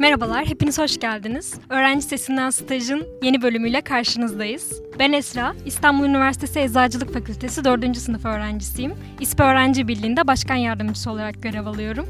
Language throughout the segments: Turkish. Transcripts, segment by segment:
Merhabalar, hepiniz hoş geldiniz. Öğrenci Sesinden Staj'ın yeni bölümüyle karşınızdayız. Ben Esra, İstanbul Üniversitesi Eczacılık Fakültesi 4. sınıf öğrencisiyim. İSP Öğrenci Birliği'nde başkan yardımcısı olarak görev alıyorum.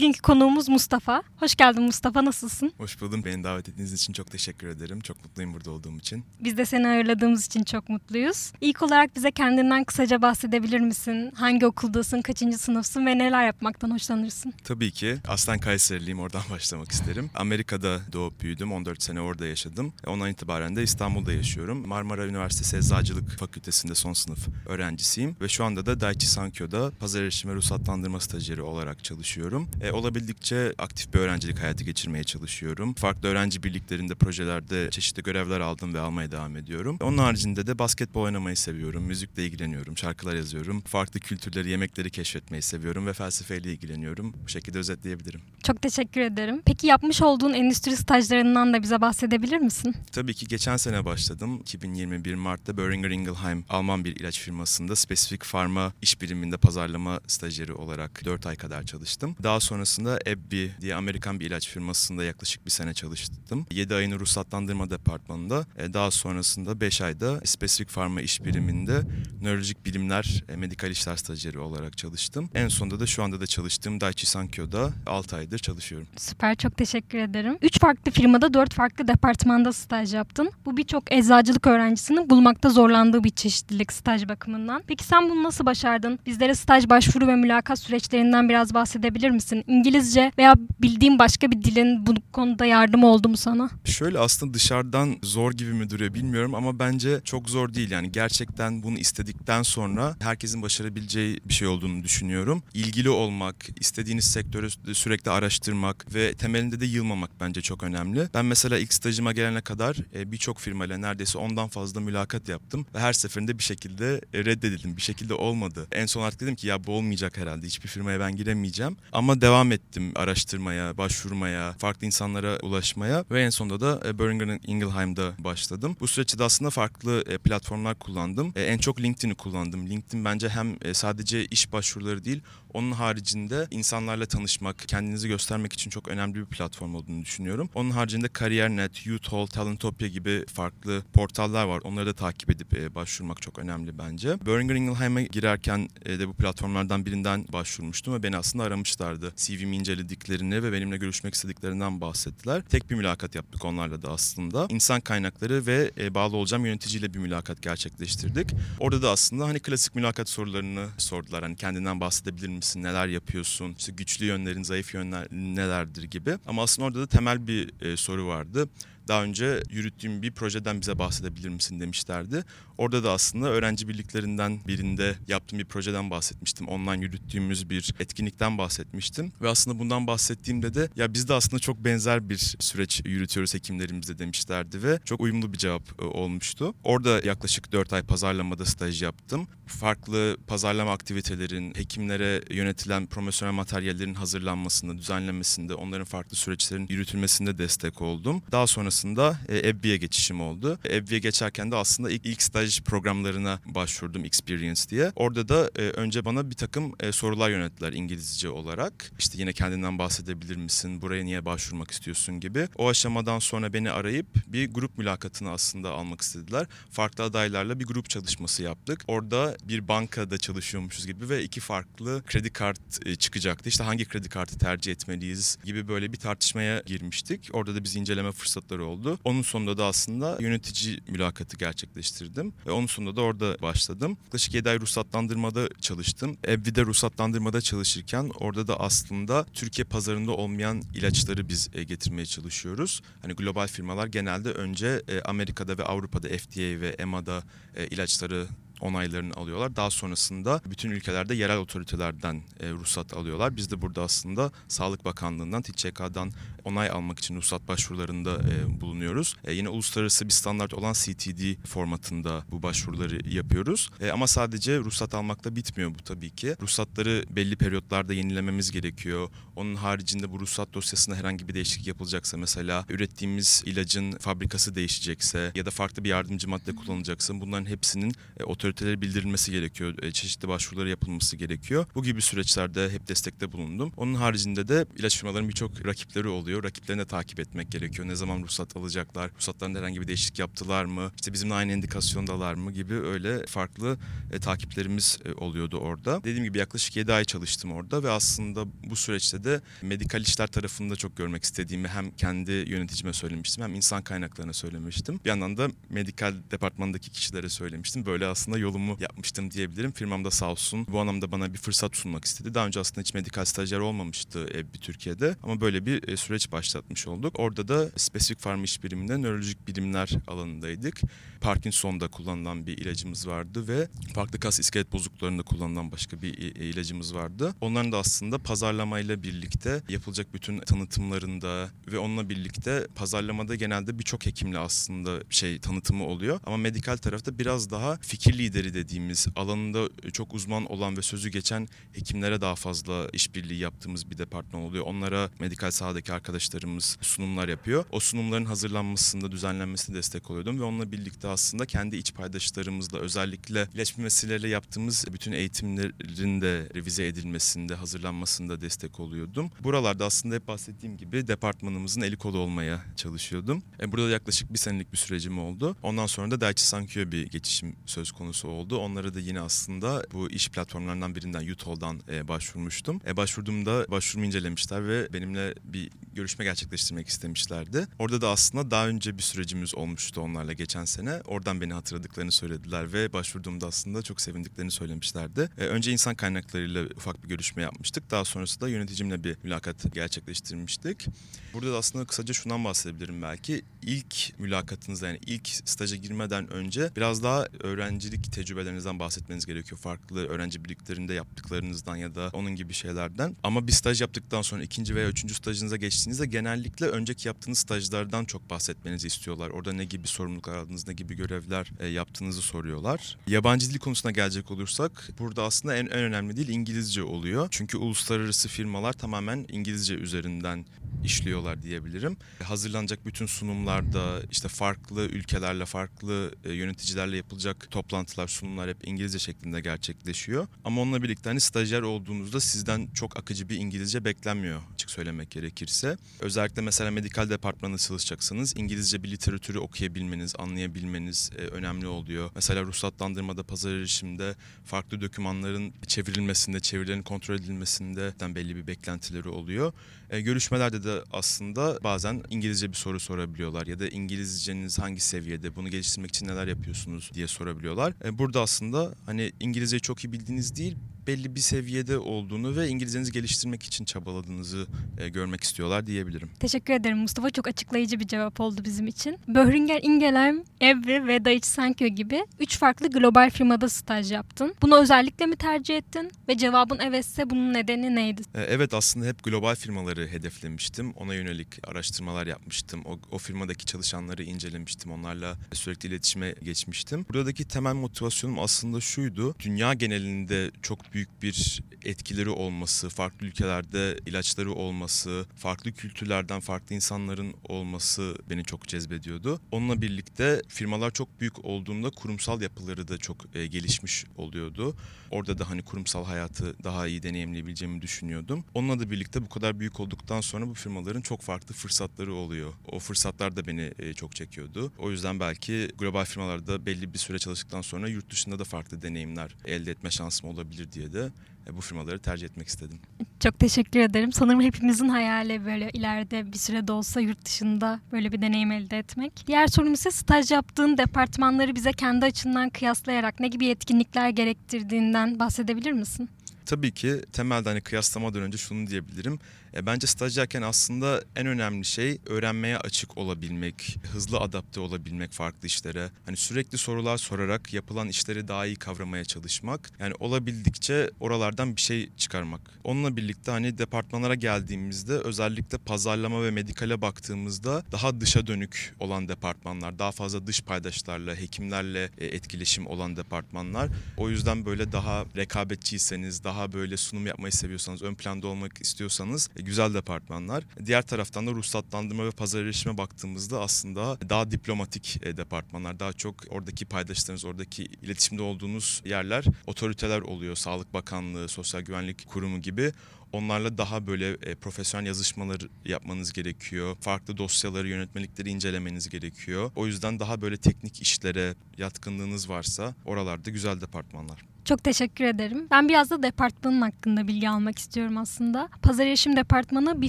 Bugünkü konuğumuz Mustafa. Hoş geldin Mustafa, nasılsın? Hoş buldum. Beni davet ettiğiniz için çok teşekkür ederim. Çok mutluyum burada olduğum için. Biz de seni ağırladığımız için çok mutluyuz. İlk olarak bize kendinden kısaca bahsedebilir misin? Hangi okuldasın, kaçıncı sınıfsın ve neler yapmaktan hoşlanırsın? Tabii ki. Aslen Kayseriliyim. Oradan başlamak isterim. Amerika'da doğup büyüdüm. 14 sene orada yaşadım. Ondan itibaren de İstanbul'da yaşıyorum. Marmara Üniversitesi Eczacılık Fakültesi'nde son sınıf öğrencisiyim. Ve şu anda da Daiichi Sankyo'da pazar erişimi ruhsatlandırma stajyeri olarak çalışıyorum. E, olabildikçe aktif bir öğrencilik hayatı geçirmeye çalışıyorum. Farklı öğrenci birliklerinde, projelerde çeşitli görevler aldım ve almaya devam ediyorum. Onun haricinde de basketbol oynamayı seviyorum, müzikle ilgileniyorum, şarkılar yazıyorum. Farklı kültürleri, yemekleri keşfetmeyi seviyorum ve felsefeyle ilgileniyorum. Bu şekilde özetleyebilirim. Çok teşekkür ederim. Peki yapmış olduğun endüstri stajlarından da bize bahsedebilir misin? Tabii ki geçen sene başladım. 2021 Mart'ta Boehringer Ingelheim Alman bir ilaç firmasında spesifik farma iş biriminde pazarlama stajyeri olarak 4 ay kadar çalıştım. Daha sonrasında AbbVie diye Amerikan bir ilaç firmasında yaklaşık bir sene çalıştım. 7 ayını ruhsatlandırma departmanında. E, daha sonrasında 5 ayda spesifik farma iş biriminde nörolojik bilimler, e, medikal işler stajyeri olarak çalıştım. En sonunda da şu anda da çalıştığım Daiichi Sankyo'da 6 aydır çalışıyorum. Süper, çok teşekkür ederim. 3 farklı firmada 4 farklı departmanda staj yaptın. Bu birçok eczacılık öğrencisinin bulmakta zorlandığı bir çeşitlilik staj bakımından. Peki sen bunu nasıl başardın? Bizlere staj başvuru ve mülakat süreçlerinden biraz bahsedebilir misin? İngilizce veya bildiğin başka bir dilin bu konuda yardım oldu mu sana? Şöyle aslında dışarıdan zor gibi mi duruyor bilmiyorum ama bence çok zor değil. Yani gerçekten bunu istedikten sonra herkesin başarabileceği bir şey olduğunu düşünüyorum. İlgili olmak, istediğiniz sektörü sürekli araştırmak ve temelinde de yılmamak bence çok önemli. Ben mesela ilk stajıma gelene kadar e, birçok firmayla neredeyse ondan fazla mülakat yaptım ve her seferinde bir şekilde reddedildim. Bir şekilde olmadı. En son artık dedim ki ya bu olmayacak herhalde. Hiçbir firmaya ben giremeyeceğim. Ama devam ettim araştırmaya, başvurmaya, farklı insanlara ulaşmaya ve en sonunda da e, Boehringer Ingelheim'da başladım. Bu süreçte de aslında farklı platformlar kullandım. En çok LinkedIn'i kullandım. LinkedIn bence hem sadece iş başvuruları değil, onun haricinde insanlarla tanışmak, kendinizi göstermek için çok önemli bir platform olduğunu düşünüyorum. Onun haricinde Kariyer.net, Youthhall, Talentopia gibi farklı portallar var. Onları da takip edip e, başvurmak çok önemli bence. Boehringer Ingelheim'e girerken e, de bu platformlardan birinden başvurmuştum ve beni aslında aramışlardı. CV'mi incelediklerini ve benimle görüşmek istediklerinden bahsettiler. Tek bir mülakat yaptık onlarla da aslında. İnsan kaynakları ve e, bağlı olacağım yöneticiyle bir mülakat gerçekleştirdik. Orada da aslında hani klasik mülakat sorularını sordular. Hani kendinden bahsedebilir misin, neler yapıyorsun, işte güçlü yönlerin, zayıf yönler nelerdir gibi. Ama aslında orada da temel bir e, soru vardı daha önce yürüttüğüm bir projeden bize bahsedebilir misin demişlerdi. Orada da aslında öğrenci birliklerinden birinde yaptığım bir projeden bahsetmiştim. Online yürüttüğümüz bir etkinlikten bahsetmiştim. Ve aslında bundan bahsettiğimde de ya biz de aslında çok benzer bir süreç yürütüyoruz hekimlerimizle demişlerdi ve çok uyumlu bir cevap e, olmuştu. Orada yaklaşık 4 ay pazarlamada staj yaptım. Farklı pazarlama aktivitelerin, hekimlere yönetilen promosyonel materyallerin hazırlanmasında, düzenlenmesinde, onların farklı süreçlerin yürütülmesinde destek oldum. Daha sonrasında e, Ebbi'ye geçişim oldu. Ebbi'ye geçerken de aslında ilk, ilk staj programlarına başvurdum Experience diye. Orada da e, önce bana bir takım e, sorular yönettiler İngilizce olarak. İşte yine kendinden bahsedebilir misin? Buraya niye başvurmak istiyorsun gibi. O aşamadan sonra beni arayıp bir grup mülakatını aslında almak istediler. Farklı adaylarla bir grup çalışması yaptık. Orada bir bankada çalışıyormuşuz gibi ve iki farklı kredi kart e, çıkacaktı. İşte hangi kredi kartı tercih etmeliyiz gibi böyle bir tartışmaya girmiştik. Orada da biz inceleme fırsatları oldu. Onun sonunda da aslında yönetici mülakatı gerçekleştirdim. Ve onun sonunda da orada başladım. Yaklaşık 7 ay ruhsatlandırmada çalıştım. Evvide ruhsatlandırmada çalışırken orada da aslında Türkiye pazarında olmayan ilaçları biz e, getirmeye çalışıyoruz. Hani global firmalar genelde önce e, Amerika'da ve Avrupa'da FDA ve EMA'da e, ilaçları onaylarını alıyorlar. Daha sonrasında bütün ülkelerde yerel otoritelerden e, ruhsat alıyorlar. Biz de burada aslında Sağlık Bakanlığı'ndan, TÇK'dan onay almak için ruhsat başvurularında e, bulunuyoruz. E, yine uluslararası bir standart olan CTD formatında bu başvuruları yapıyoruz. E, ama sadece ruhsat almakla bitmiyor bu tabii ki. Ruhsatları belli periyotlarda yenilememiz gerekiyor. Onun haricinde bu ruhsat dosyasında herhangi bir değişiklik yapılacaksa mesela ürettiğimiz ilacın fabrikası değişecekse ya da farklı bir yardımcı madde kullanılacaksa bunların hepsinin e, otoritelere bildirilmesi gerekiyor. E, çeşitli başvuruları yapılması gerekiyor. Bu gibi süreçlerde hep destekte bulundum. Onun haricinde de ilaç firmalarının birçok rakipleri oluyor. Rakiplerini de takip etmek gerekiyor. Ne zaman ruhsat alacaklar? Ruhsatlarında herhangi bir değişiklik yaptılar mı? İşte bizimle aynı indikasyondalar mı gibi öyle farklı e, takiplerimiz e, oluyordu orada. Dediğim gibi yaklaşık 7 ay çalıştım orada ve aslında bu süreçte de medikal işler tarafında çok görmek istediğimi hem kendi yöneticime söylemiştim hem insan kaynaklarına söylemiştim. Bir yandan da medikal departmandaki kişilere söylemiştim. Böyle aslında yolumu yapmıştım diyebilirim. Firmam da sağ olsun bu anlamda bana bir fırsat sunmak istedi. Daha önce aslında hiç medikal stajyer olmamıştı e, bir Türkiye'de ama böyle bir e, süreç başlatmış olduk. Orada da spesifik farm iş nörolojik bilimler alanındaydık. Parkinson'da kullanılan bir ilacımız vardı ve farklı kas iskelet bozukluklarında kullanılan başka bir ilacımız vardı. Onların da aslında pazarlamayla birlikte yapılacak bütün tanıtımlarında ve onunla birlikte pazarlamada genelde birçok hekimle aslında şey tanıtımı oluyor. Ama medikal tarafta biraz daha fikir lideri dediğimiz alanında çok uzman olan ve sözü geçen hekimlere daha fazla işbirliği yaptığımız bir departman oluyor. Onlara medikal sahadaki arkadaşlarımız sunumlar yapıyor. O sunumların hazırlanmasında, düzenlenmesine destek oluyordum ve onunla birlikte aslında kendi iç paydaşlarımızla özellikle ilaç bilmesiyle yaptığımız bütün eğitimlerin de revize edilmesinde, hazırlanmasında destek oluyordum. Buralarda aslında hep bahsettiğim gibi departmanımızın eli kolu olmaya çalışıyordum. E, burada yaklaşık bir senelik bir sürecim oldu. Ondan sonra da Daiichi Sankyo'ya bir geçişim söz konusu oldu. Onlara da yine aslında bu iş platformlarından birinden Utol'dan e, başvurmuştum. E, başvurduğumda başvurumu incelemişler ve benimle bir görüşme gerçekleştirmek istemişlerdi. Orada da aslında daha önce bir sürecimiz olmuştu onlarla geçen sene. Oradan beni hatırladıklarını söylediler ve başvurduğumda aslında çok sevindiklerini söylemişlerdi. E, önce insan kaynaklarıyla ufak bir görüşme yapmıştık. Daha sonrasında yöneticimle bir mülakat gerçekleştirmiştik. Burada da aslında kısaca şundan bahsedebilirim belki. İlk mülakatınızda yani ilk staja girmeden önce biraz daha öğrencilik tecrübelerinizden bahsetmeniz gerekiyor. Farklı öğrenci birliklerinde yaptıklarınızdan ya da onun gibi şeylerden. Ama bir staj yaptıktan sonra ikinci veya üçüncü stajınıza geçtiğinizde genellikle önceki yaptığınız stajlardan çok bahsetmenizi istiyorlar. Orada ne gibi sorumluluklar aldınız, ne gibi görevler e, yaptığınızı soruyorlar. Yabancı dil konusuna gelecek olursak burada aslında en, en önemli dil İngilizce oluyor. Çünkü uluslararası firmalar tamamen İngilizce üzerinden işliyorlar diyebilirim. Hazırlanacak bütün sunumlarda işte farklı ülkelerle, farklı e, yöneticilerle yapılacak toplantılar, sunumlar hep İngilizce şeklinde gerçekleşiyor. Ama onunla birlikte hani stajyer olduğunuzda sizden çok akıcı bir İngilizce beklenmiyor açık söylemek gerekirse. Özellikle mesela medikal departmanında çalışacaksınız. İngilizce bir literatürü okuyabilmeniz, anlayabilmeniz e, önemli oluyor. Mesela ruhsatlandırmada, pazar erişimde farklı dokümanların çevrilmesinde, çevirilerin kontrol edilmesinde belli bir beklentileri oluyor. E, görüşmelerde de aslında bazen İngilizce bir soru sorabiliyorlar ya da İngilizceniz hangi seviyede, bunu geliştirmek için neler yapıyorsunuz diye sorabiliyorlar. E, burada aslında hani İngilizceyi çok iyi bildiğiniz değil, belli bir seviyede olduğunu ve İngilizcenizi geliştirmek için çabaladığınızı e, görmek istiyorlar diyebilirim. Teşekkür ederim Mustafa. Çok açıklayıcı bir cevap oldu bizim için. Böhringer Ingelheim, Evri ve Daiichi Sankyo gibi 3 farklı global firmada staj yaptın. Bunu özellikle mi tercih ettin? Ve cevabın evetse bunun nedeni neydi? E, evet aslında hep global firmaları hedeflemiştim. Ona yönelik araştırmalar yapmıştım. O, o firmadaki çalışanları incelemiştim. Onlarla sürekli iletişime geçmiştim. Buradaki temel motivasyonum aslında şuydu. Dünya genelinde çok büyük bir etkileri olması, farklı ülkelerde ilaçları olması, farklı kültürlerden farklı insanların olması beni çok cezbediyordu. Onunla birlikte firmalar çok büyük olduğunda kurumsal yapıları da çok e, gelişmiş oluyordu. Orada da hani kurumsal hayatı daha iyi deneyimleyebileceğimi düşünüyordum. Onunla da birlikte bu kadar büyük olduktan sonra bu firmaların çok farklı fırsatları oluyor. O fırsatlar da beni e, çok çekiyordu. O yüzden belki global firmalarda belli bir süre çalıştıktan sonra yurt dışında da farklı deneyimler elde etme şansım olabilir diye de e, bu firmaları tercih etmek istedim. Çok teşekkür ederim. Sanırım hepimizin hayali böyle ileride bir sürede olsa yurt dışında böyle bir deneyim elde etmek. Diğer sorum ise staj yaptığın departmanları bize kendi açından kıyaslayarak ne gibi yetkinlikler gerektirdiğinden bahsedebilir misin? Tabii ki temelde hani kıyaslamadan önce şunu diyebilirim. E, bence stajyerken aslında en önemli şey öğrenmeye açık olabilmek, hızlı adapte olabilmek farklı işlere. Hani sürekli sorular sorarak yapılan işleri daha iyi kavramaya çalışmak. Yani olabildikçe oralardan bir şey çıkarmak. Onunla birlikte hani departmanlara geldiğimizde özellikle pazarlama ve medikale baktığımızda daha dışa dönük olan departmanlar, daha fazla dış paydaşlarla, hekimlerle e, etkileşim olan departmanlar. O yüzden böyle daha rekabetçiyseniz, daha böyle sunum yapmayı seviyorsanız, ön planda olmak istiyorsanız güzel departmanlar. Diğer taraftan da ruhsatlandırma ve pazar erişime baktığımızda aslında daha diplomatik e, departmanlar, daha çok oradaki paydaşlarınız, oradaki iletişimde olduğunuz yerler otoriteler oluyor. Sağlık Bakanlığı, Sosyal Güvenlik Kurumu gibi. Onlarla daha böyle e, profesyonel yazışmalar yapmanız gerekiyor. Farklı dosyaları, yönetmelikleri incelemeniz gerekiyor. O yüzden daha böyle teknik işlere yatkınlığınız varsa oralarda güzel departmanlar. Çok teşekkür ederim. Ben biraz da departmanın hakkında bilgi almak istiyorum aslında. Pazar erişim departmanı bir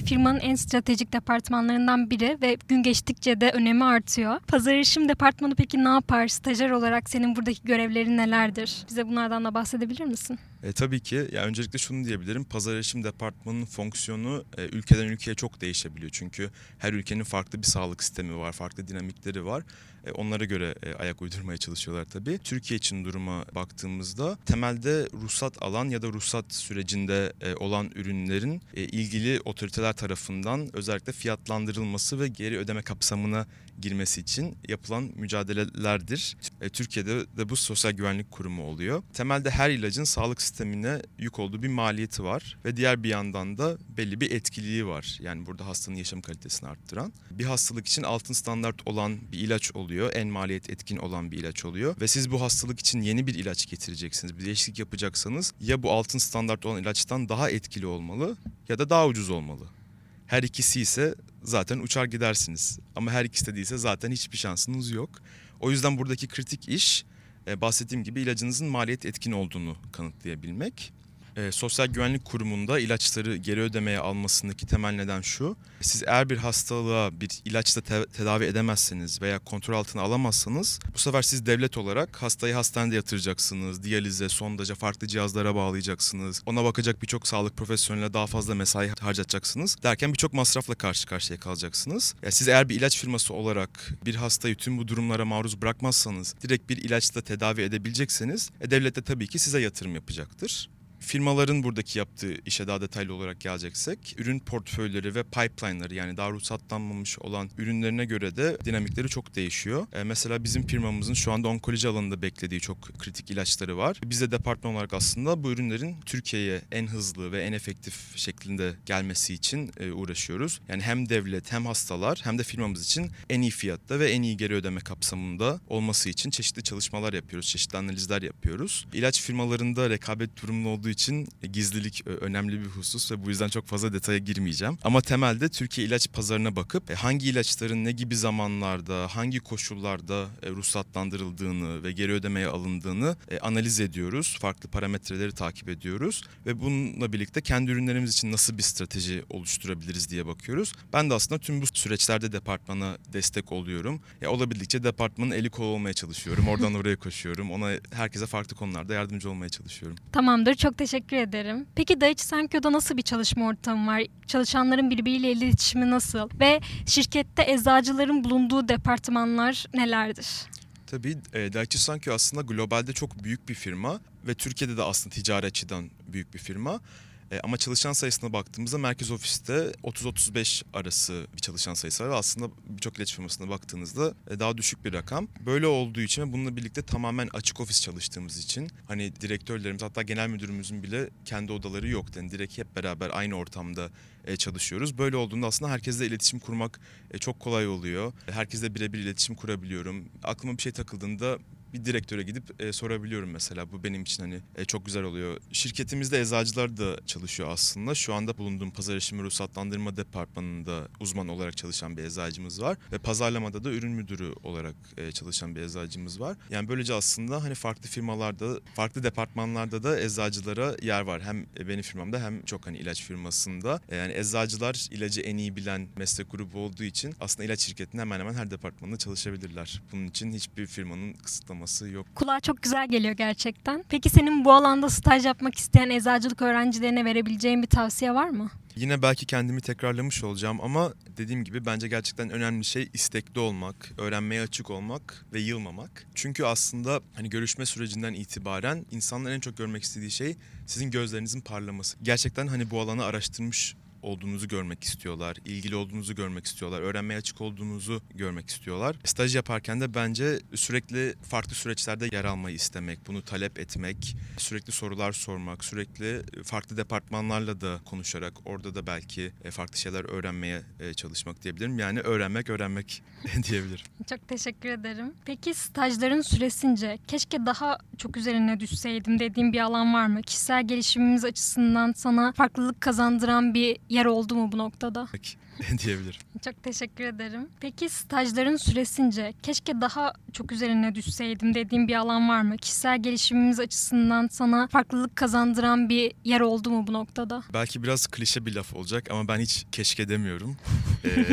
firmanın en stratejik departmanlarından biri ve gün geçtikçe de önemi artıyor. Pazar erişim departmanı peki ne yapar? Stajyer olarak senin buradaki görevlerin nelerdir? Bize bunlardan da bahsedebilir misin? E, tabii ki. Ya öncelikle şunu diyebilirim. Pazar erişim departmanının fonksiyonu e, ülkeden ülkeye çok değişebiliyor. Çünkü her ülkenin farklı bir sağlık sistemi var, farklı dinamikleri var. E, onlara göre e, ayak uydurmaya çalışıyorlar tabii. Türkiye için duruma baktığımızda temelde ruhsat alan ya da ruhsat sürecinde e, olan ürünlerin e, ilgili otoriteler tarafından özellikle fiyatlandırılması ve geri ödeme kapsamına girmesi için yapılan mücadelelerdir. E, Türkiye'de de bu Sosyal Güvenlik Kurumu oluyor. Temelde her ilacın sağlık sistemine yük olduğu bir maliyeti var ve diğer bir yandan da belli bir etkiliği var. Yani burada hastanın yaşam kalitesini arttıran. Bir hastalık için altın standart olan bir ilaç oluyor. En maliyet etkin olan bir ilaç oluyor ve siz bu hastalık için yeni bir ilaç getireceksiniz. Bir değişiklik yapacaksanız ya bu altın standart olan ilaçtan daha etkili olmalı ya da daha ucuz olmalı. Her ikisi ise zaten uçar gidersiniz. Ama her ikisi de değilse zaten hiçbir şansınız yok. O yüzden buradaki kritik iş bahsettiğim gibi ilacınızın maliyet etkin olduğunu kanıtlayabilmek. E, Sosyal Güvenlik Kurumu'nda ilaçları geri ödemeye almasındaki temel neden şu. Siz eğer bir hastalığa bir ilaçla te- tedavi edemezseniz veya kontrol altına alamazsanız bu sefer siz devlet olarak hastayı hastanede yatıracaksınız. Diyalize, sondaja, farklı cihazlara bağlayacaksınız. Ona bakacak birçok sağlık profesyoneline daha fazla mesai harcatacaksınız. Derken birçok masrafla karşı karşıya kalacaksınız. Ya siz eğer bir ilaç firması olarak bir hastayı tüm bu durumlara maruz bırakmazsanız direkt bir ilaçla tedavi edebilecekseniz e, devlet de tabii ki size yatırım yapacaktır. Firmaların buradaki yaptığı işe daha detaylı olarak geleceksek, ürün portföyleri ve pipeline'ları yani daha ruhsatlanmamış olan ürünlerine göre de dinamikleri çok değişiyor. Ee, mesela bizim firmamızın şu anda onkoloji alanında beklediği çok kritik ilaçları var. Biz de departman olarak aslında bu ürünlerin Türkiye'ye en hızlı ve en efektif şeklinde gelmesi için e, uğraşıyoruz. Yani hem devlet hem hastalar hem de firmamız için en iyi fiyatta ve en iyi geri ödeme kapsamında olması için çeşitli çalışmalar yapıyoruz, çeşitli analizler yapıyoruz. İlaç firmalarında rekabet durumlu olduğu için gizlilik önemli bir husus ve bu yüzden çok fazla detaya girmeyeceğim. Ama temelde Türkiye ilaç pazarına bakıp e, hangi ilaçların ne gibi zamanlarda, hangi koşullarda e, ruhsatlandırıldığını ve geri ödemeye alındığını e, analiz ediyoruz. Farklı parametreleri takip ediyoruz ve bununla birlikte kendi ürünlerimiz için nasıl bir strateji oluşturabiliriz diye bakıyoruz. Ben de aslında tüm bu süreçlerde departmana destek oluyorum. Ya olabildikçe departmanın eli kolu olmaya çalışıyorum. Oradan oraya koşuyorum. Ona herkese farklı konularda yardımcı olmaya çalışıyorum. Tamamdır. Çok teşekkür ederim. Peki Daiichi Sankyo'da nasıl bir çalışma ortamı var? Çalışanların birbiriyle iletişimi nasıl? Ve şirkette eczacıların bulunduğu departmanlar nelerdir? Tabii e, Daiichi Sankyo aslında globalde çok büyük bir firma ve Türkiye'de de aslında ticari açıdan büyük bir firma. E, ama çalışan sayısına baktığımızda merkez ofiste 30-35 arası bir çalışan sayısı var ve aslında birçok ilaç firmasına baktığınızda e, daha düşük bir rakam. Böyle olduğu için ve bununla birlikte tamamen açık ofis çalıştığımız için hani direktörlerimiz hatta genel müdürümüzün bile kendi odaları yok. Yani direkt hep beraber aynı ortamda e, çalışıyoruz. Böyle olduğunda aslında herkesle iletişim kurmak e, çok kolay oluyor. Herkesle birebir iletişim kurabiliyorum. Aklıma bir şey takıldığında bir direktöre gidip e, sorabiliyorum mesela. Bu benim için hani e, çok güzel oluyor. Şirketimizde eczacılar da çalışıyor aslında. Şu anda bulunduğum pazar erişimi ruhsatlandırma departmanında uzman olarak çalışan bir eczacımız var. Ve pazarlamada da ürün müdürü olarak e, çalışan bir eczacımız var. Yani böylece aslında hani farklı firmalarda, farklı departmanlarda da eczacılara yer var. Hem benim firmamda hem çok hani ilaç firmasında. E, yani eczacılar ilacı en iyi bilen meslek grubu olduğu için aslında ilaç şirketinde hemen hemen her departmanda çalışabilirler. Bunun için hiçbir firmanın kısıtlaması yok. Kulağa çok güzel geliyor gerçekten. Peki senin bu alanda staj yapmak isteyen eczacılık öğrencilerine verebileceğin bir tavsiye var mı? Yine belki kendimi tekrarlamış olacağım ama dediğim gibi bence gerçekten önemli şey istekli olmak, öğrenmeye açık olmak ve yılmamak. Çünkü aslında hani görüşme sürecinden itibaren insanların en çok görmek istediği şey sizin gözlerinizin parlaması. Gerçekten hani bu alanı araştırmış olduğunuzu görmek istiyorlar, ilgili olduğunuzu görmek istiyorlar, öğrenmeye açık olduğunuzu görmek istiyorlar. Staj yaparken de bence sürekli farklı süreçlerde yer almayı istemek, bunu talep etmek, sürekli sorular sormak, sürekli farklı departmanlarla da konuşarak orada da belki e, farklı şeyler öğrenmeye e, çalışmak diyebilirim. Yani öğrenmek, öğrenmek diyebilirim. Çok teşekkür ederim. Peki stajların süresince keşke daha çok üzerine düşseydim dediğim bir alan var mı? Kişisel gelişimimiz açısından sana farklılık kazandıran bir yer oldu mu bu noktada? Diyebilirim. Çok teşekkür ederim. Peki stajların süresince keşke daha çok üzerine düşseydim dediğim bir alan var mı? Kişisel gelişimimiz açısından sana farklılık kazandıran bir yer oldu mu bu noktada? Belki biraz klişe bir laf olacak ama ben hiç keşke demiyorum. ee,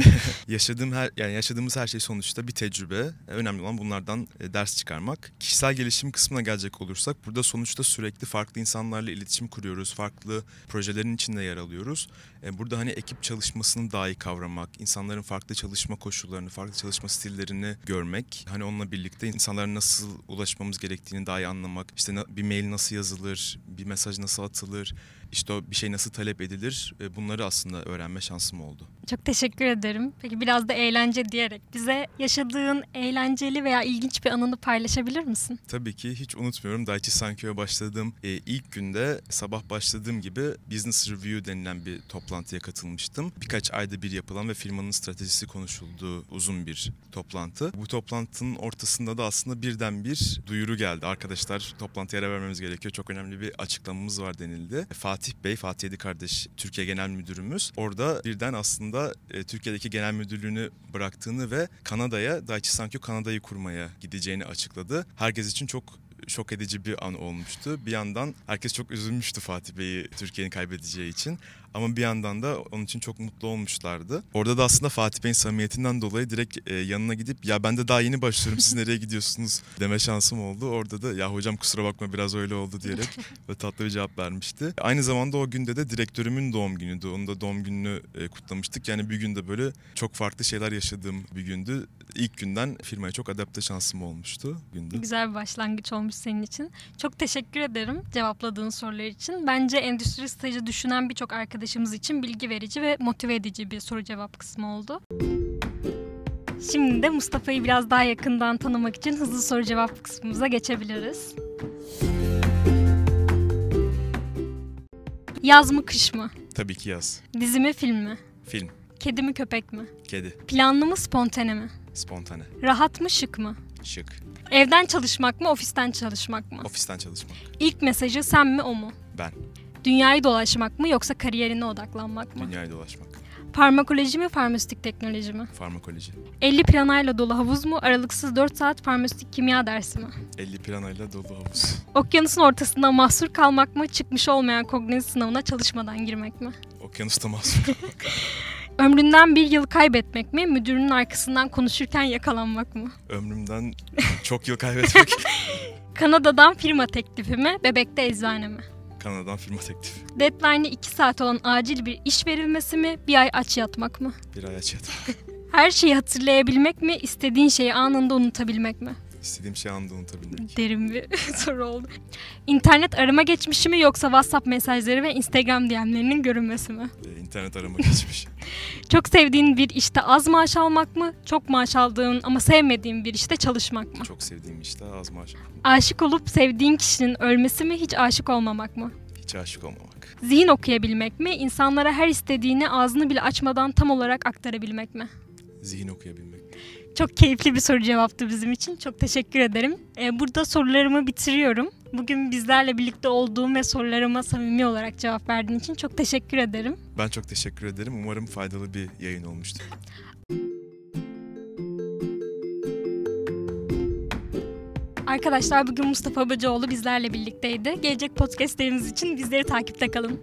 yaşadığım her yani yaşadığımız her şey sonuçta bir tecrübe. Önemli olan bunlardan e, ders çıkarmak. Kişisel gelişim kısmına gelecek olursak burada sonuçta sürekli farklı insanlarla iletişim kuruyoruz. Farklı projelerin içinde yer alıyoruz. E, burada hani ekip çalışmasını daha iyi kavramak, insanların farklı çalışma koşullarını, farklı çalışma stillerini görmek, hani onunla birlikte insanlara nasıl ulaşmamız gerektiğini daha iyi anlamak, işte bir mail nasıl yazılır, bir mesaj nasıl atılır, işte o bir şey nasıl talep edilir bunları aslında öğrenme şansım oldu. Çok teşekkür ederim. Peki biraz da eğlence diyerek bize yaşadığın eğlenceli veya ilginç bir anını paylaşabilir misin? Tabii ki hiç unutmuyorum. Daiichi Sankyo'ya başladığım e, ilk günde sabah başladığım gibi Business Review denilen bir toplantıya katılmıştım. Birkaç ayda bir yapılan ve firmanın stratejisi konuşulduğu uzun bir toplantı. Bu toplantının ortasında da aslında birden bir duyuru geldi. Arkadaşlar toplantıya ara vermemiz gerekiyor. Çok önemli bir açıklamamız var denildi. Fatih Bey, Fatih Yedi kardeş Türkiye Genel Müdürümüz orada birden aslında e, Türkiye'deki genel müdürlüğünü bıraktığını ve Kanada'ya Daiichi Sankyo Kanada'yı kurmaya gideceğini açıkladı. Herkes için çok şok edici bir an olmuştu. Bir yandan herkes çok üzülmüştü Fatih Bey'i Türkiye'nin kaybedeceği için. Ama bir yandan da onun için çok mutlu olmuşlardı. Orada da aslında Fatih Bey'in samimiyetinden dolayı direkt e, yanına gidip ya ben de daha yeni başlıyorum siz nereye gidiyorsunuz deme şansım oldu. Orada da ya hocam kusura bakma biraz öyle oldu diyerek ve tatlı bir cevap vermişti. Aynı zamanda o günde de direktörümün doğum günüydü. Onun da doğum gününü e, kutlamıştık. Yani bir günde böyle çok farklı şeyler yaşadığım bir gündü. İlk günden firmaya çok adapte şansım olmuştu. Günde. Güzel bir başlangıç olmuş senin için. Çok teşekkür ederim cevapladığın sorular için. Bence endüstri stajı düşünen birçok arkadaşımız için bilgi verici ve motive edici bir soru cevap kısmı oldu. Şimdi de Mustafa'yı biraz daha yakından tanımak için hızlı soru cevap kısmımıza geçebiliriz. Yaz mı kış mı? Tabii ki yaz. Dizi mi film mi? Film. Kedi mi köpek mi? Kedi. Planlı mı spontane mi? Spontane. Rahat mı şık mı? Şık. Evden çalışmak mı ofisten çalışmak mı? Ofisten çalışmak. İlk mesajı sen mi o mu? Ben. Dünyayı dolaşmak mı yoksa kariyerine odaklanmak mı? Dünyayı dolaşmak. Farmakoloji mi farmasötik teknoloji mi? Farmakoloji. 50 planayla dolu havuz mu aralıksız 4 saat farmasötik kimya dersi mi? 50 planayla dolu havuz. Okyanusun ortasında mahsur kalmak mı çıkmış olmayan kognitif sınavına çalışmadan girmek mi? Okyanusta mahsur kalmak. Ömründen bir yıl kaybetmek mi müdürünün arkasından konuşurken yakalanmak mı? Ömrümden çok yıl kaybetmek. Kanada'dan firma teklifi mi bebekte eczane mi? Kanada'dan firma teklifi. Deadline'i 2 saat olan acil bir iş verilmesi mi bir ay aç yatmak mı? Bir ay aç yatmak. Her şeyi hatırlayabilmek mi istediğin şeyi anında unutabilmek mi? İstediğim şeyi anında unutabilmek. Derin bir soru oldu. İnternet arama geçmişi mi yoksa WhatsApp mesajları ve Instagram DM'lerinin görünmesi mi? Ee, internet arama geçmiş. Çok sevdiğin bir işte az maaş almak mı? Çok maaş aldığın ama sevmediğin bir işte çalışmak mı? Çok sevdiğim işte az maaş. Aşık olup sevdiğin kişinin ölmesi mi? Hiç aşık olmamak mı? Hiç aşık olmamak. Zihin okuyabilmek mi? İnsanlara her istediğini ağzını bile açmadan tam olarak aktarabilmek mi? Zihin okuyabilmek. Çok keyifli bir soru cevaptı bizim için. Çok teşekkür ederim. Ee, burada sorularımı bitiriyorum. Bugün bizlerle birlikte olduğum ve sorularıma samimi olarak cevap verdiğin için çok teşekkür ederim. Ben çok teşekkür ederim. Umarım faydalı bir yayın olmuştur. Arkadaşlar bugün Mustafa Bacıoğlu bizlerle birlikteydi. Gelecek podcastlerimiz için bizleri takipte kalın.